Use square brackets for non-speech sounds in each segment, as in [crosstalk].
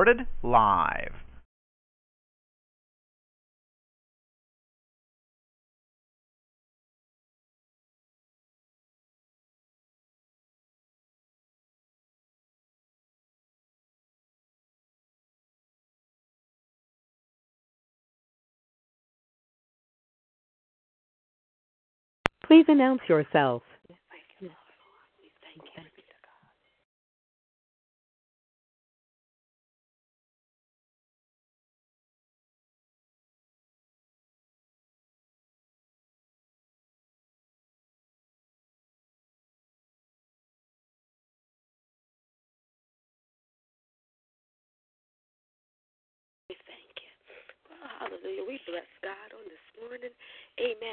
Recorded live. Please announce yourself.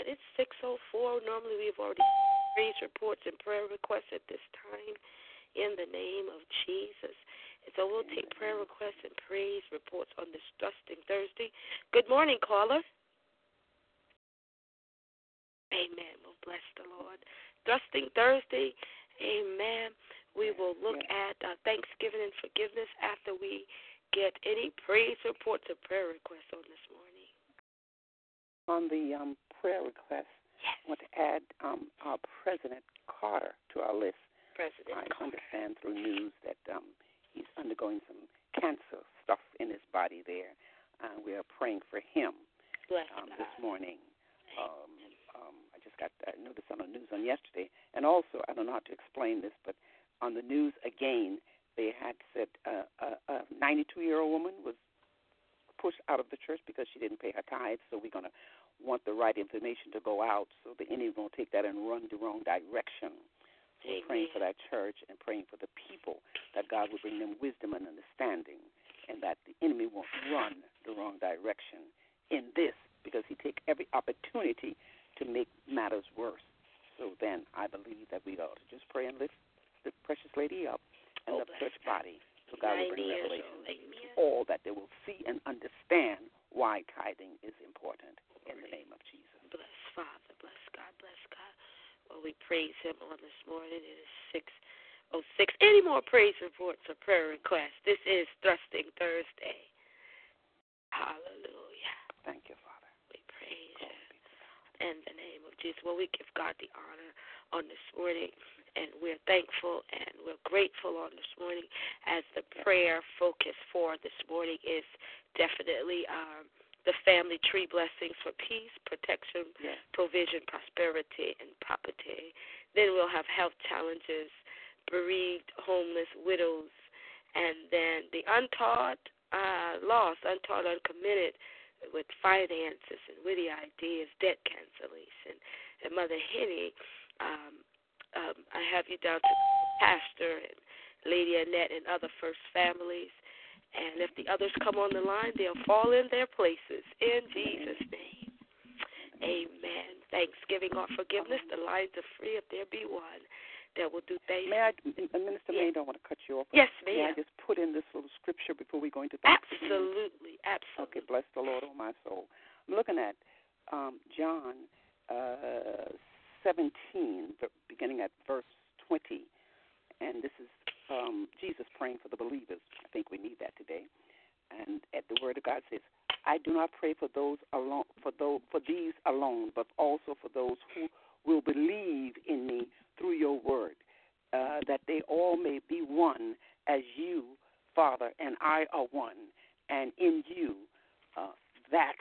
It's 6.04. Normally we've already praise reports and prayer requests at this time in the name of Jesus. And so we'll take prayer requests and praise reports on this Trusting Thursday. Good morning, caller. Amen. We'll bless the Lord. Trusting Thursday. Amen. We will look at uh, Thanksgiving and forgiveness after we get any praise reports or prayer requests on this morning? On the um, prayer request, yes. I want to add um, our President Carter to our list. President I Carter. understand through news that um, he's undergoing some cancer stuff in his body there. Uh, we are praying for him um, this morning. Um, um, I just got uh, notice on the news on yesterday, and also I don't know how to explain this, but on the news again, they had said uh, a 92 year old woman was pushed out of the church because she didn't pay her tithes. So we're going to want the right information to go out so the enemy won't take that and run the wrong direction. So we're praying for that church and praying for the people that God will bring them wisdom and understanding and that the enemy won't run the wrong direction in this because he take every opportunity to make matters worse. So then I believe that we ought to just pray and lift the precious lady up and Oh, the church body so God will bring revelation to all that they will see and understand why tithing is important in the name of Jesus. Bless Father. Bless God. Bless God. Well, we praise Him on this morning. It is six oh six. Any more praise reports or prayer requests? This is Thrusting Thursday. Hallelujah. Thank you, Father. We praise you in the name of Jesus. Well, we give God the honor on this morning, and we're thankful and we're grateful on this morning as the prayer focus for this morning is definitely um, the family tree blessings for peace, protection, Yes. provision, prosperity, and property. Then we'll have health challenges, bereaved, homeless, widows, and then the untaught, uh, lost, untaught, uncommitted with finances and witty ideas, debt cancellation. And Mother Henny, um, um, I have you down to Pastor and Lady Annette and other first families. And if the others come on the line, they'll fall in their places in Jesus' name. Amen. Thanksgiving or forgiveness, the lines are free if there be one that will do things. May I, Minister Yes. May, don't want to cut you off. Yes, May I just put in this little scripture before we go into Thanksgiving? Absolutely, absolutely. Okay, bless the Lord, oh my soul. I'm looking at um, John uh, 17, beginning at verse 20, and this is um, Jesus praying for the believers. I think we need that today. And at the Word of God says, "I do not pray for those alone, for those, for these alone, but also for those who will believe in me through your word, uh, that they all may be one, as you, Father, and I are one, and in you, uh, that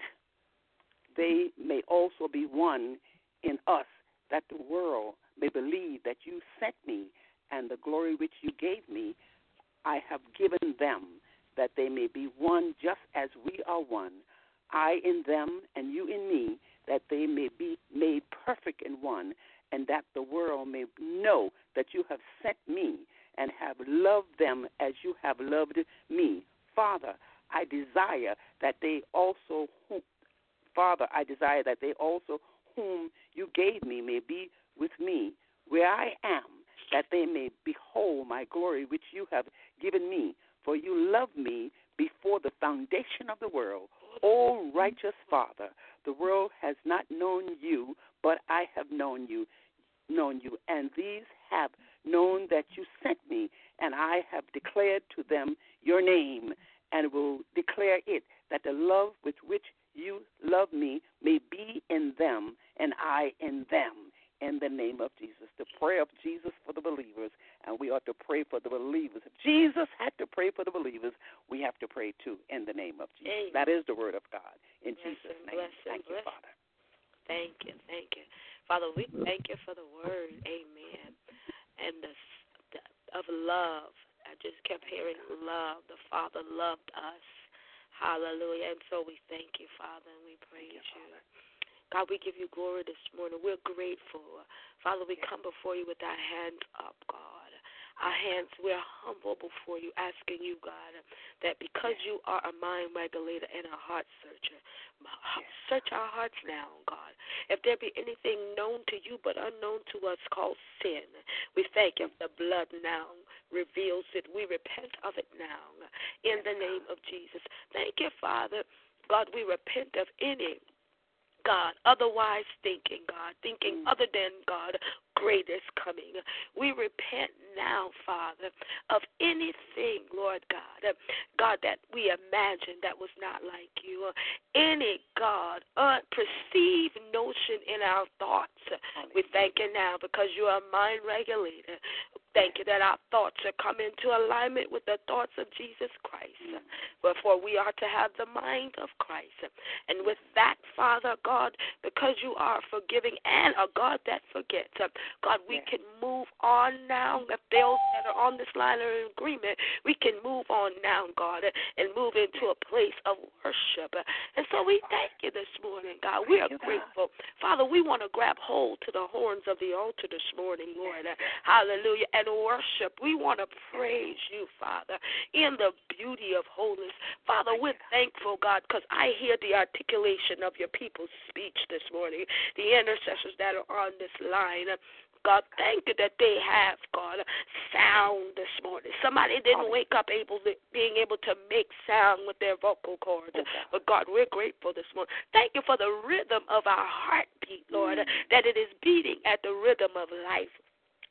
they may also be one in us, that the world may believe that you sent me, and the glory which you gave me, I have given them, that they may be one just as we are one, I in them and you in me, that they may be made perfect in one, and that the world may know that you have sent me and have loved them as you have loved me. Father, I desire that they also, Father, I desire that they also, whom you gave me, may be with me where I am, that they may behold my glory which you have given me. For you loved me before the foundation of the world. O righteous Father, the world has not known you, but I have known you, known you, and these have known that you sent me, and I have declared to them your name, and will declare it, that the love with which you love me may be in them, and I in them in the name of Jesus. The prayer of Jesus for the believers, and we ought to pray for the believers. If Jesus had to pray for the believers, we have to pray too in the name of Jesus. Amen. That is the word of God. In bless Jesus' name. Bless thank him, you, Father. Thank you, thank you. Father, we thank you for the word. Amen. And the, the of love. I just kept hearing love. The Father loved us. Hallelujah. And so we thank you, Father, and we praise you. you. God, we give you glory this morning. We're grateful. Father, we come before you with our hands up, God. Our hands, we're humble before you, asking you, God, that because you are a mind regulator and a heart searcher, search our hearts now, God. If there be anything known to you but unknown to us called sin, we thank you. The blood now reveals it. We repent of it now in the name of Jesus. Thank you, Father. God, we repent of any God, otherwise thinking, God, thinking mm. other than God, great is coming. We repent now, Father, of anything, Lord God, God, that we imagined that was not like you, any, God, unperceived notion in our thoughts. We thank you now because you are a mind regulator. Thank you that our thoughts are come into alignment with the thoughts of Jesus Christ. Wherefore we are to have the mind of Christ. And with that, Father God, because you are forgiving and a God that forgets, God, we can move on now. If those that are on this line are in agreement, we can move on now, God, and move into a place of worship. And so we thank you this morning, God. We are grateful. Father, we want to grab hold to the horns of the altar this morning, Lord. Hallelujah. And and worship. We want to praise you, Father, in the beauty of holiness. Father, we're thankful, God, because I hear the articulation of your people's speech this morning, the intercessors that are on this line. God, thank you that they have, God, sound this morning. Somebody didn't wake up able to, being able to make sound with their vocal cords. But God, we're grateful this morning. Thank you for the rhythm of our heartbeat, Lord, mm. that it is beating at the rhythm of life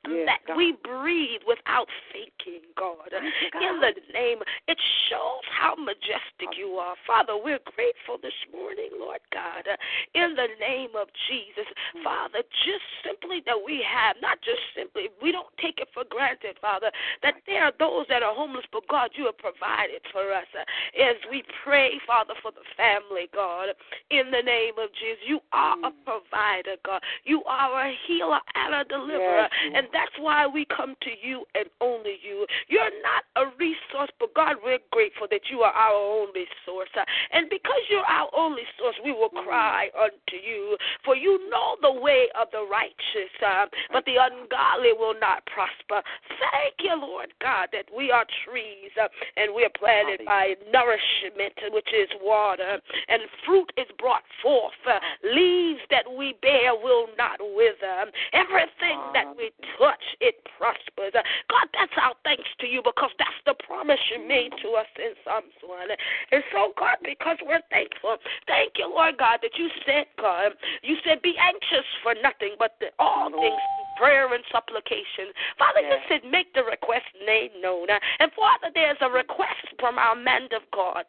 yes, that God. we breathe without thinking, God. God. In the name, it shows how majestic you are. Father, we're grateful this morning, Lord God. In the name of Jesus, mm. Father, just simply that we have, not just simply, we don't take it for granted, Father, that there are those that are homeless, but God, you have provided for us. As we pray, Father, for the family, God, in the name of Jesus, you are a mm. provider, God. You are a healer and a deliverer. Yes, and that's why we come to you and only you. You're not a resource, but God, we're grateful that you are our only source. And because you're our only source, we will cry unto you. For you know the way of the righteous, uh, but the ungodly will not prosper. Thank you, Lord God, that we are trees uh, and we are planted by nourishment, which is water, and fruit is brought forth. Leaves that we bear will not wither. Everything that we touch touch, it prospers. God, that's our thanks to you because that's the promise you made to us in Psalms 1. And so, God, because we're thankful, thank you, Lord God, that you said, God, you said, be anxious for nothing, but the, all things in prayer and supplication. Father, yes. you said, make the request made known. And Father, there's a request from our man of God.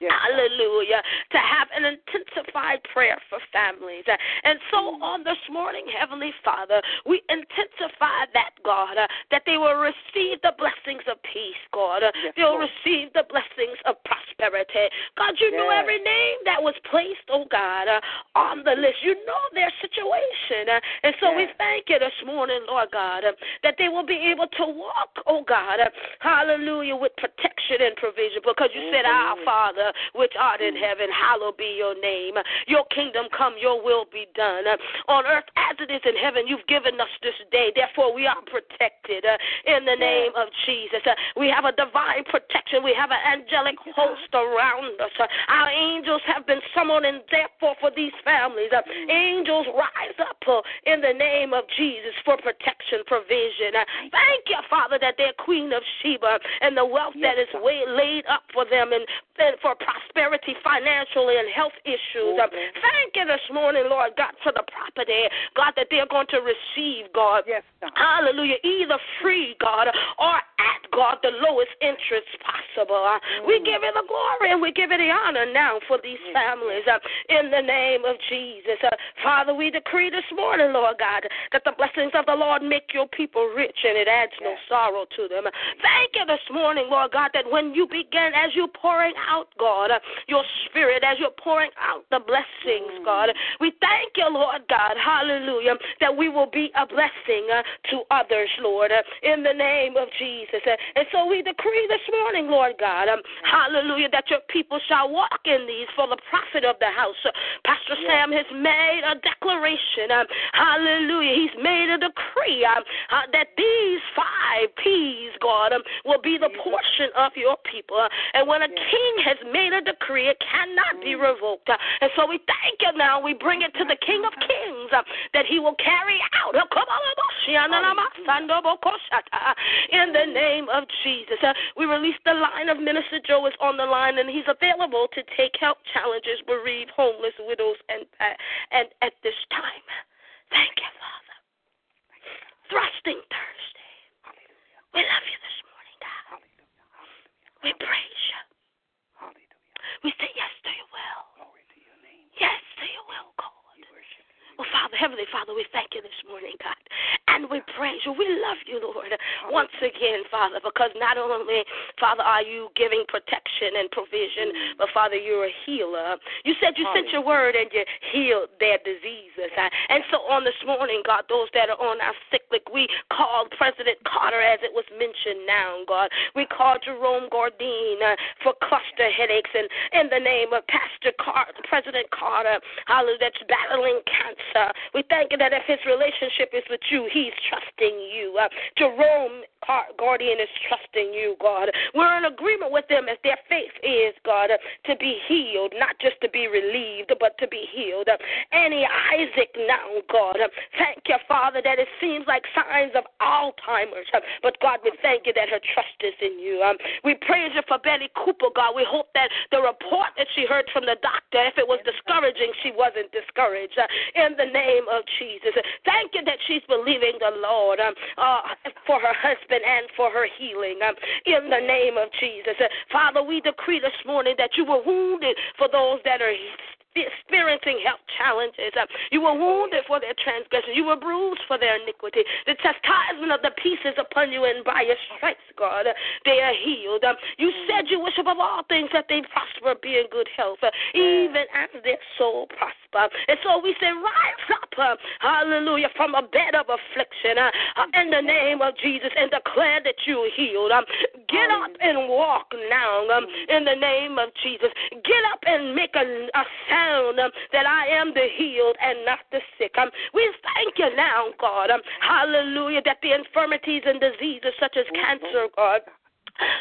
Yes. Hallelujah. To have an intensified prayer for families. And so mm. on this morning, Heavenly Father, we intensify that, God, uh, that they will receive the blessings of peace, God. Yes, They'll Lord. receive the blessings of prosperity. God, you Yes. know every name that was placed, oh God, uh, on the list. You know their situation. Uh, and so we thank you this morning, Lord God, uh, that they will be able to walk, oh God, uh, hallelujah, with protection and provision because you said, Our Mhm. Father, which art in heaven, hallowed be your name. Your kingdom come, your will be done. Uh, on earth as it is in heaven, you've given us this day. Therefore, we are protected uh, in the name of Jesus. We have a divine protection. We have an angelic host around us. Our angels have been summoned, and therefore, for these families, uh, angels rise up uh, in the name of Jesus for protection, provision. Uh, thank you, Father, that they're Queen of Sheba and the wealth that is way, laid up for them and, and for prosperity financially and health issues. Uh, thank you this morning, Lord God, for the property, God, that they're going to receive, God. Yes, God. Hallelujah. Either free, God, or at, God, the lowest interest possible. Uh, We give you the glory and we give you the honor now for these families uh, in the name of Jesus. Uh, Father, we decree this morning, Lord God, that the blessings of the Lord make your people rich and it adds no sorrow to them. Thank you this morning, Lord God, that when you begin, as you're pouring out, God, uh, your spirit, as you're pouring out the blessings, God, we thank you, Lord God, hallelujah, that we will be a blessing to others, Lord, in the name of Jesus. And so we decree this morning, Lord God, um, hallelujah, that your people shall walk in these for the profit of the house. Uh, Pastor Sam has made a declaration, um, hallelujah, he's made a decree um, uh, that these five P's, God, um, will be the portion of your people. Uh, and when a king has made a decree, it cannot be revoked. Uh, and so we thank you now. We bring it to the King of [laughs] Kings uh, that he will carry out. In the name of Jesus, uh, we release the line of Minister Joe is on the line, and he's available to take help challenges, bereaved, homeless, widows, and uh, and at this time. Thank you, Father. Thrusting Thursday. We love you this morning, God. We praise you. We say yes to your will. Yes to your will, God. Oh, Father, Heavenly Father, we thank you this morning, God. And we praise you. We love you, Lord, once again, Father, because not only, Father, are you giving protection and provision, but, Father, you're a healer. You said you sent your word and you healed their diseases. uh, And so on this morning, God, those that are on our cyclic, we called President Carter, as it was mentioned now, God. We called Jerome Gordine uh, for cluster headaches. And in the name of Pastor Carter, President Carter, hallelujah, that's battling cancer. We thank you that if his relationship is with you, he's trusting you. Uh, Jerome Guardian is trusting you, God. We're in agreement with them as their faith is, God, uh, to be healed, not just to be relieved, but to be healed. Uh, Annie Isaac now, God. Uh, Thank you, Father, that it seems like signs of Alzheimer's. Uh, But God, we thank you that her trust is in you. Um, We praise you for Betty Cooper, God. We hope that the report that she heard from the doctor, if it was discouraging, she wasn't discouraged. Uh, In the name of Jesus. Thank you that she's believing the Lord um, uh, for her husband and for her healing. Um, in the name of Jesus. Father, we decree this morning that you were wounded for those that are experiencing health challenges. Uh, You were wounded for their transgression. You were bruised for their iniquity. The chastisement of the peace is upon you, and by your stripes, God, uh, they are healed. Um, You said you wish above all things that they prosper, be in good health, uh, even as their soul prosper. And so we say, rise up, hallelujah, from a bed of affliction in the name of Jesus and declare that you are healed. Um, Get up and walk now um, in the name of Jesus. Get up and make a, a sound um, that I am the healed and not the sick. Um, we thank you now, God. Um, hallelujah, that the infirmities and diseases such as cancer, God,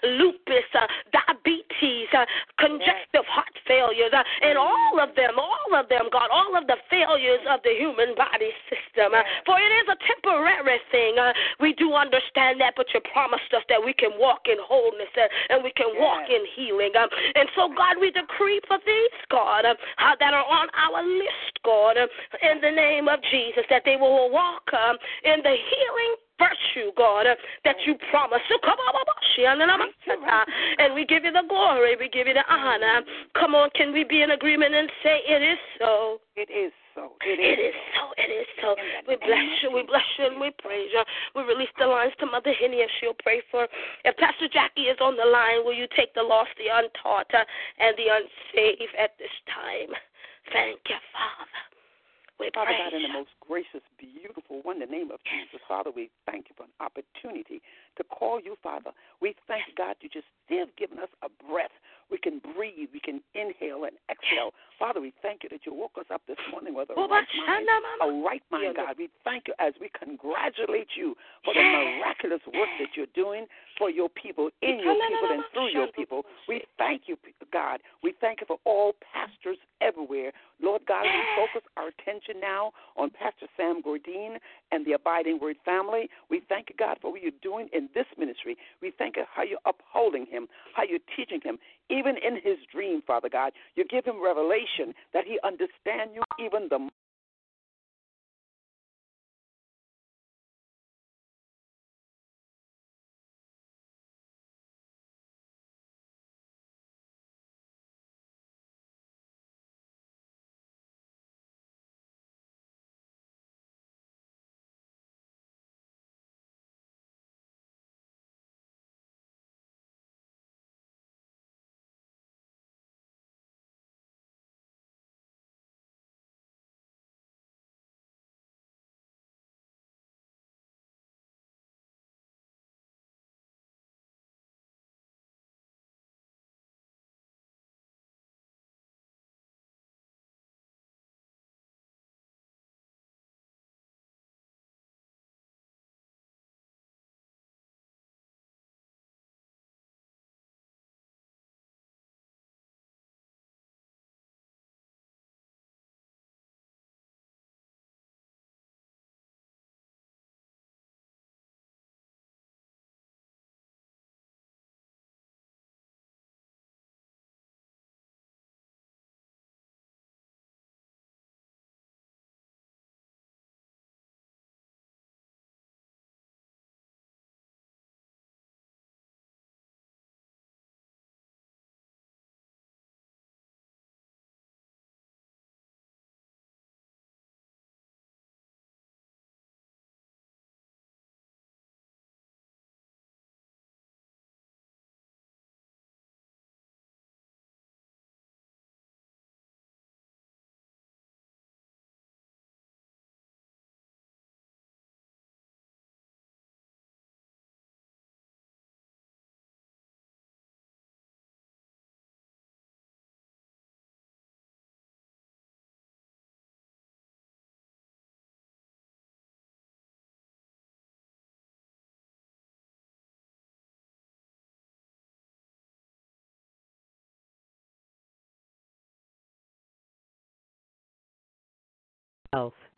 lupus, uh, diabetes, uh, congestive heart failures, uh, and all of them, all of them, God, all of the failures of the human body system. Uh, for it is a temporary thing. Uh, we do understand that, but you promised us that we can walk in wholeness uh, and we can walk in healing. Um, and so, God, we decree for these, God, that are on our list, God, uh, in the name of Jesus, that they will walk um, in the healing virtue, God, uh, that you promised. So come on, And we give you the glory, we give you the honor. Come on, can we be in agreement and say it is so? It is so. It is, it is so. It is so. We bless you. We bless you and we praise you. We release the lines to Mother Henny and she'll pray for. If Pastor Jackie is on the line, will you take the lost, the untaught, uh, and the unsaved at this time? Thank you, Father. We Father God, in the most gracious, beautiful one, in the name of Jesus, Father, we thank you for an opportunity to call you, Father. We thank God you just still given us a breath we can breathe. We can inhale and exhale. Father, we thank you that you woke us up this morning with a right mind. A right mind, God. We thank you as we congratulate you for the miraculous work that you're doing for your people, in your people, and through your people. We thank you, God. We thank you for all pastors everywhere. Lord God, we focus our attention now on Pastor Sam Gordine and the Abiding Word family. We thank you, God, for what you're doing in this ministry. We thank you how you're upholding him, how you're teaching him, even in his dream, Father God. You give him revelation that he understand you even the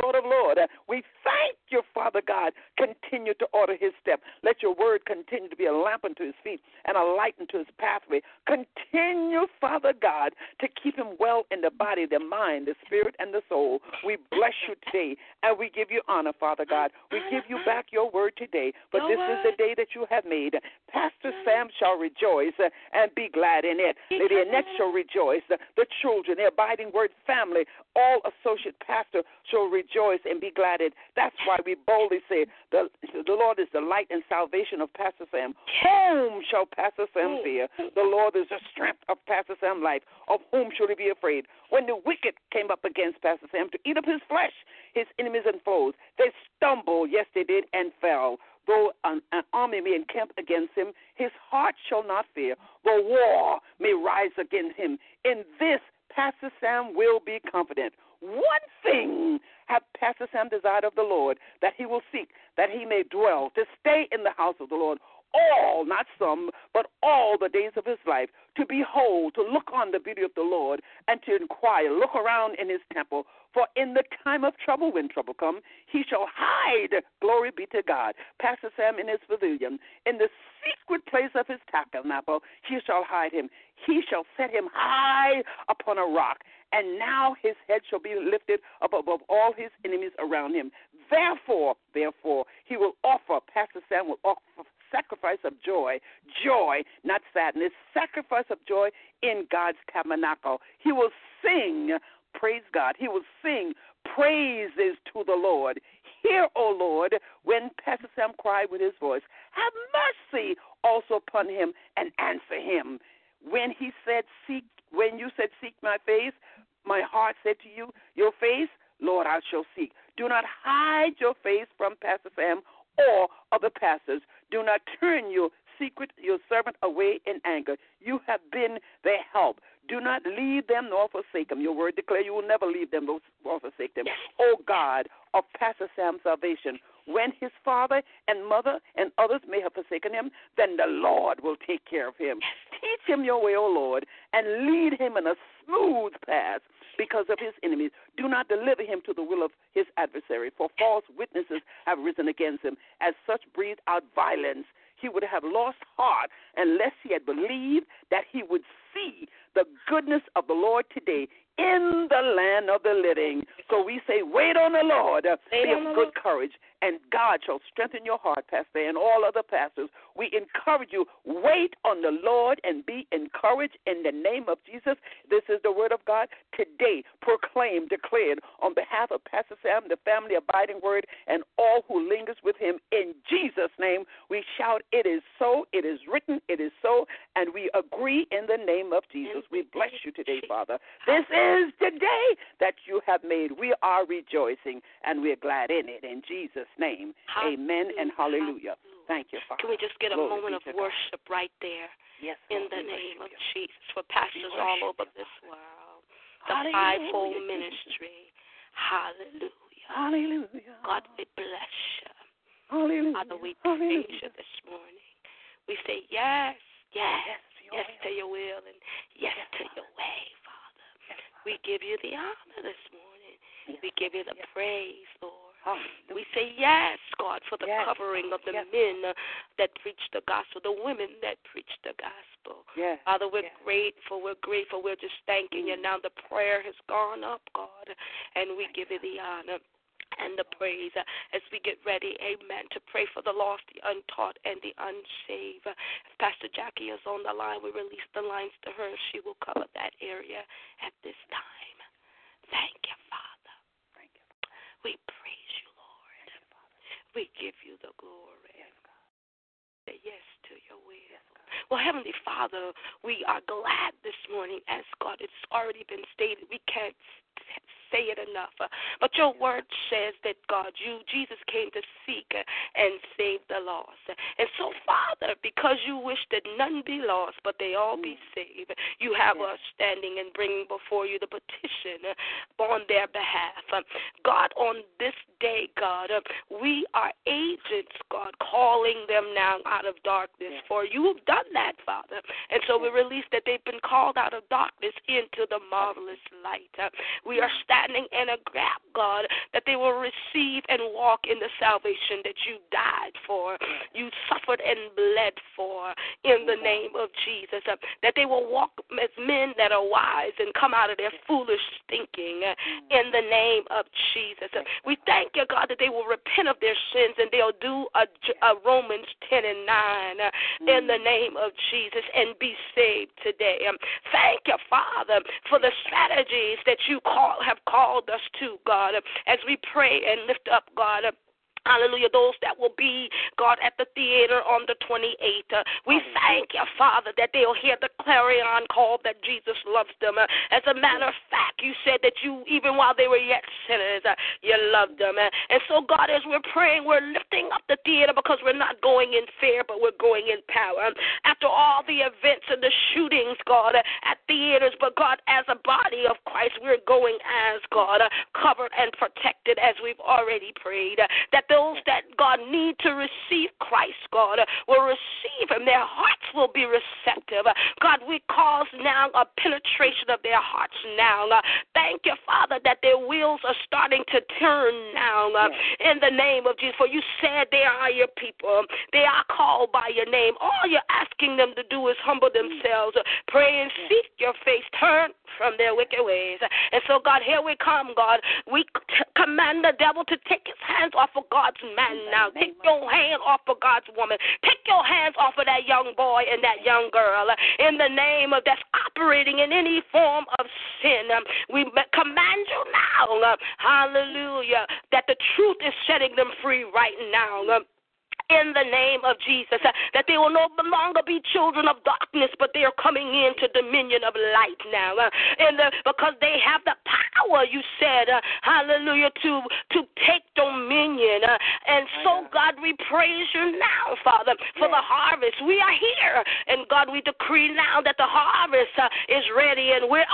Lord of Lord, we thank you, Father God. Continue to order his step. Let your word continue to be a lamp unto his feet and a light unto his pathway. Continue, Father God, to keep him well in the body, the mind, the spirit, and the soul. We bless you today and we give you honor, Father God. We give you back your word today. But this is the day that you have made. Pastor Sam shall rejoice and be glad in it. Lady Annette shall rejoice. The children, the abiding word family, all associate pastor shall rejoice and be glad in. That's why we boldly say, the, the Lord is the light and salvation of Pastor Sam. Whom shall Pastor Sam mm. fear? The Lord is the strength of Pastor Sam's life. Of whom should he be afraid? When the wicked came up against Pastor Sam to eat up his flesh, his enemies and foes, they stumbled, yes, they did, and fell. Though an, an army may encamp against him, his heart shall not fear. Though war may rise against him, in this Pastor Sam will be confident. One thing have Pastor Sam desired of the Lord that he will seek, that he may dwell, to stay in the house of the Lord all, not some, but all the days of his life, to behold, to look on the beauty of the Lord, and to inquire, look around in his temple. For in the time of trouble, when trouble come, he shall hide. Glory be to God. Pastor Sam in his pavilion, in the secret place of his tabernacle, he shall hide him. He shall set him high upon a rock, and now his head shall be lifted up above all his enemies around him. Therefore, therefore, he will offer, Pastor Sam will offer sacrifice of joy. joy, not sadness, sacrifice of joy in God's tabernacle. He will sing, praise God. He will sing praises to the Lord. Hear, O Lord, when Pastor Sam cried with his voice. Have mercy also upon him and answer him. When he said, Seek, when you said, Seek my face, my heart said to you, Your face, Lord, I shall seek. Do not hide your face from Pastor Sam or other pastors. Do not turn your secret, your servant away in anger. You have been their help. Do not leave them nor forsake them. Your word declare you will never leave them nor forsake them. O God of Pastor Sam's salvation, when his father and mother and others may have forsaken him, then the Lord will take care of him. Teach him your way, O Lord, and lead him in a smooth path because of his enemies. Do not deliver him to the will of his adversary, for false witnesses have risen against him. As such breathe out violence. He would have lost heart unless he had believed that he would see the goodness of the Lord today in the land of the living. So we say, wait on the Lord, be of good courage, and God shall strengthen your heart, Pastor, and all other pastors. We encourage you, wait on the Lord and be encouraged in the name of Jesus. This is the word of God today, proclaimed, declared on behalf of Pastor Sam, the family abiding word, and all who lingers with him. In Jesus' name, we shout, It is so, it is written, it is so, and we agree in the name of Jesus. We bless you today, Father. This is the day that you have made. We are rejoicing and we're glad in it. In Jesus' name, amen and hallelujah. Thank you, Father. Can we just get a Glory moment of worship God. right there? Yes. In the name of. Jesus, for pastors all over this world, the fivefold ministry. Hallelujah. Hallelujah. God, we bless you. Hallelujah. Father, we praise you this morning. We say yes, yes, to your will and yes, yes to your way, Father. Yes, we give you the honor this morning. Yes, we give you the praise, Lord. We say yes, God, for the yes. covering of the yes. men that preach the gospel, the women that preach the gospel. Yes. Father, we're grateful. We're grateful. We're just thanking mm. you. Now the prayer has gone up, God, and we give you the honor and the praise as we get ready, amen, to pray for the lost, the untaught, and the unsaved. If Pastor Jackie is on the line, we release the lines to her. She will cover that area at this time. Thank you, Father. Thank you. We praise you, Lord. We give you the glory. Say yes to your will. Well, Heavenly Father, we are glad this morning as God, it's already been stated. We can't say it enough. But your word says that God, you, Jesus, came to seek and save the lost. And so, Father, because you wish that none be lost, but they all be mm. saved, you have us standing and bringing before you the petition on their behalf. God, on this day, God, we are agents, God, calling them now out of darkness. For you have done that, Father. And so we release that they've been called out of darkness into the marvelous light. We are standing in a gap, God, that they will receive and walk in the salvation that you died for, you suffered and bled for in the name of Jesus. Uh, that they will walk as men that are wise and come out of their foolish thinking uh, in the name of Jesus. Uh, we thank you, God, that they will repent of their sins and they'll do a, a Romans 10 and 9 in the name of Jesus and be saved today. Um, thank you, Father, for the strategies that you call, have called us to, God, as we pray and lift up, God. Hallelujah. Those that will be, God, at the theater on the 28th. Uh, we thank you, Father, that they'll hear the clarion call that Jesus loves them. Uh, as a matter of fact, you said that you, even while they were yet sinners, uh, you loved them. And so, God, as we're praying, we're lifting up the theater because we're not going in fear, but we're going in power. After all the events and the shootings, God, at theaters, but God, as a body of Christ, we're going as God, covered and protected as we've already prayed. that those that, God, need to receive Christ, God, will receive Him. Their hearts will be receptive. God, we cause now a penetration of their hearts now. Thank you, Father, that their wheels are starting to turn now uh, in the name of Jesus. For you said they are your people, they are called by your name. All you're asking them to do is humble mm. themselves, pray and seek your face, turn from their wicked ways. And so, God, here we come, God. We command the devil to take his hands off of God's man now. Take your hand off of God's woman. Take your hands off of that young boy and that young girl. In the name of that's operating in any form of sin, we command you now, uh, hallelujah, that the truth is setting them free right now in the name of Jesus. Uh, that they will no longer be children of darkness, but they are coming into dominion of light now. Uh, in the, because they have the power, you said, uh, hallelujah, to, to take dominion. Uh, and so, God, we praise you now, Father, for the harvest. We are here. And God, we decree now that the harvest uh, is ready and we're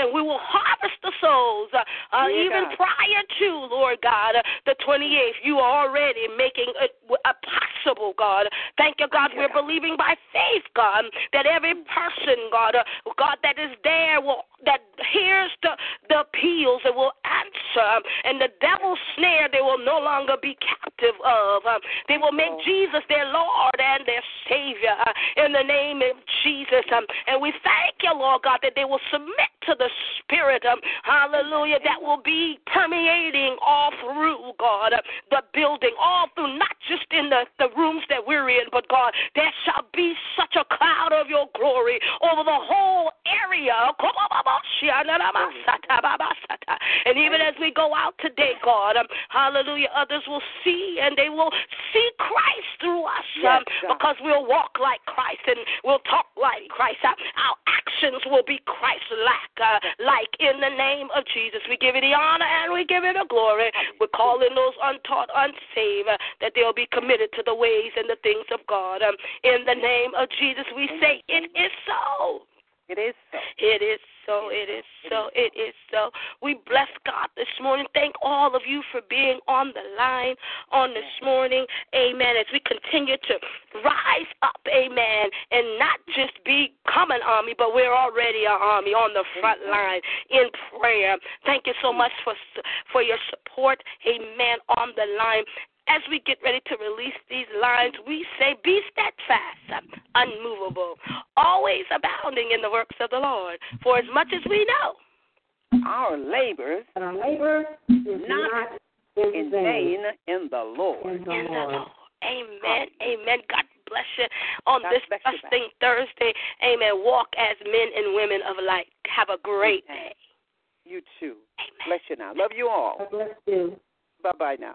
and we will harvest the souls uh, uh, even prior to, Lord God, uh, the 28th. You are already making it uh, possible, God. Thank you, God. We're believing by faith, God, that every person, God, uh, God, that is there will that hears the, the appeals and will answer. And the devil's snare they will no longer be captive of. Um, they will make. Jesus their Lord and their Savior uh, in the name of Jesus. Um, and we thank you, Lord God, that they will submit to the Spirit. Um, hallelujah. That will be permeating all through, God, uh, the building, all through, not just in the, the rooms that we're in, but God, there shall be such a cloud of your glory over the whole area. And even as we go out today, God, um, hallelujah, others will see and they will see Christ through us um, because we'll walk like Christ and we'll talk like Christ. Uh, our actions will be Christ-like, uh, like in the name of Jesus. We give you the honor and we give you the glory. We're calling those untaught, unsaved, uh, that they'll be committed to the ways and the things of God. Um, in the name of Jesus, we say it is so. It is so. It is so. It is so. It is so. We bless God this morning. Thank all of you for being on the line on this morning. Amen. As we continue to rise up, amen, and not just become an army, but we're already an army on the front line in prayer. Thank you so much for for your support, amen, on the line as we get ready to release these lines, we say, Be steadfast, unmovable, always abounding in the works of the Lord. For as much as we know, our labors, our labor is not, not in vain in the Lord. In the, in the Lord. Amen. Amen. God bless you on God this Fasting Thursday. Amen. Walk as men and women of light. Have a great day. You too. Amen. Bless you now. Love you all. God bless you. Bye bye now.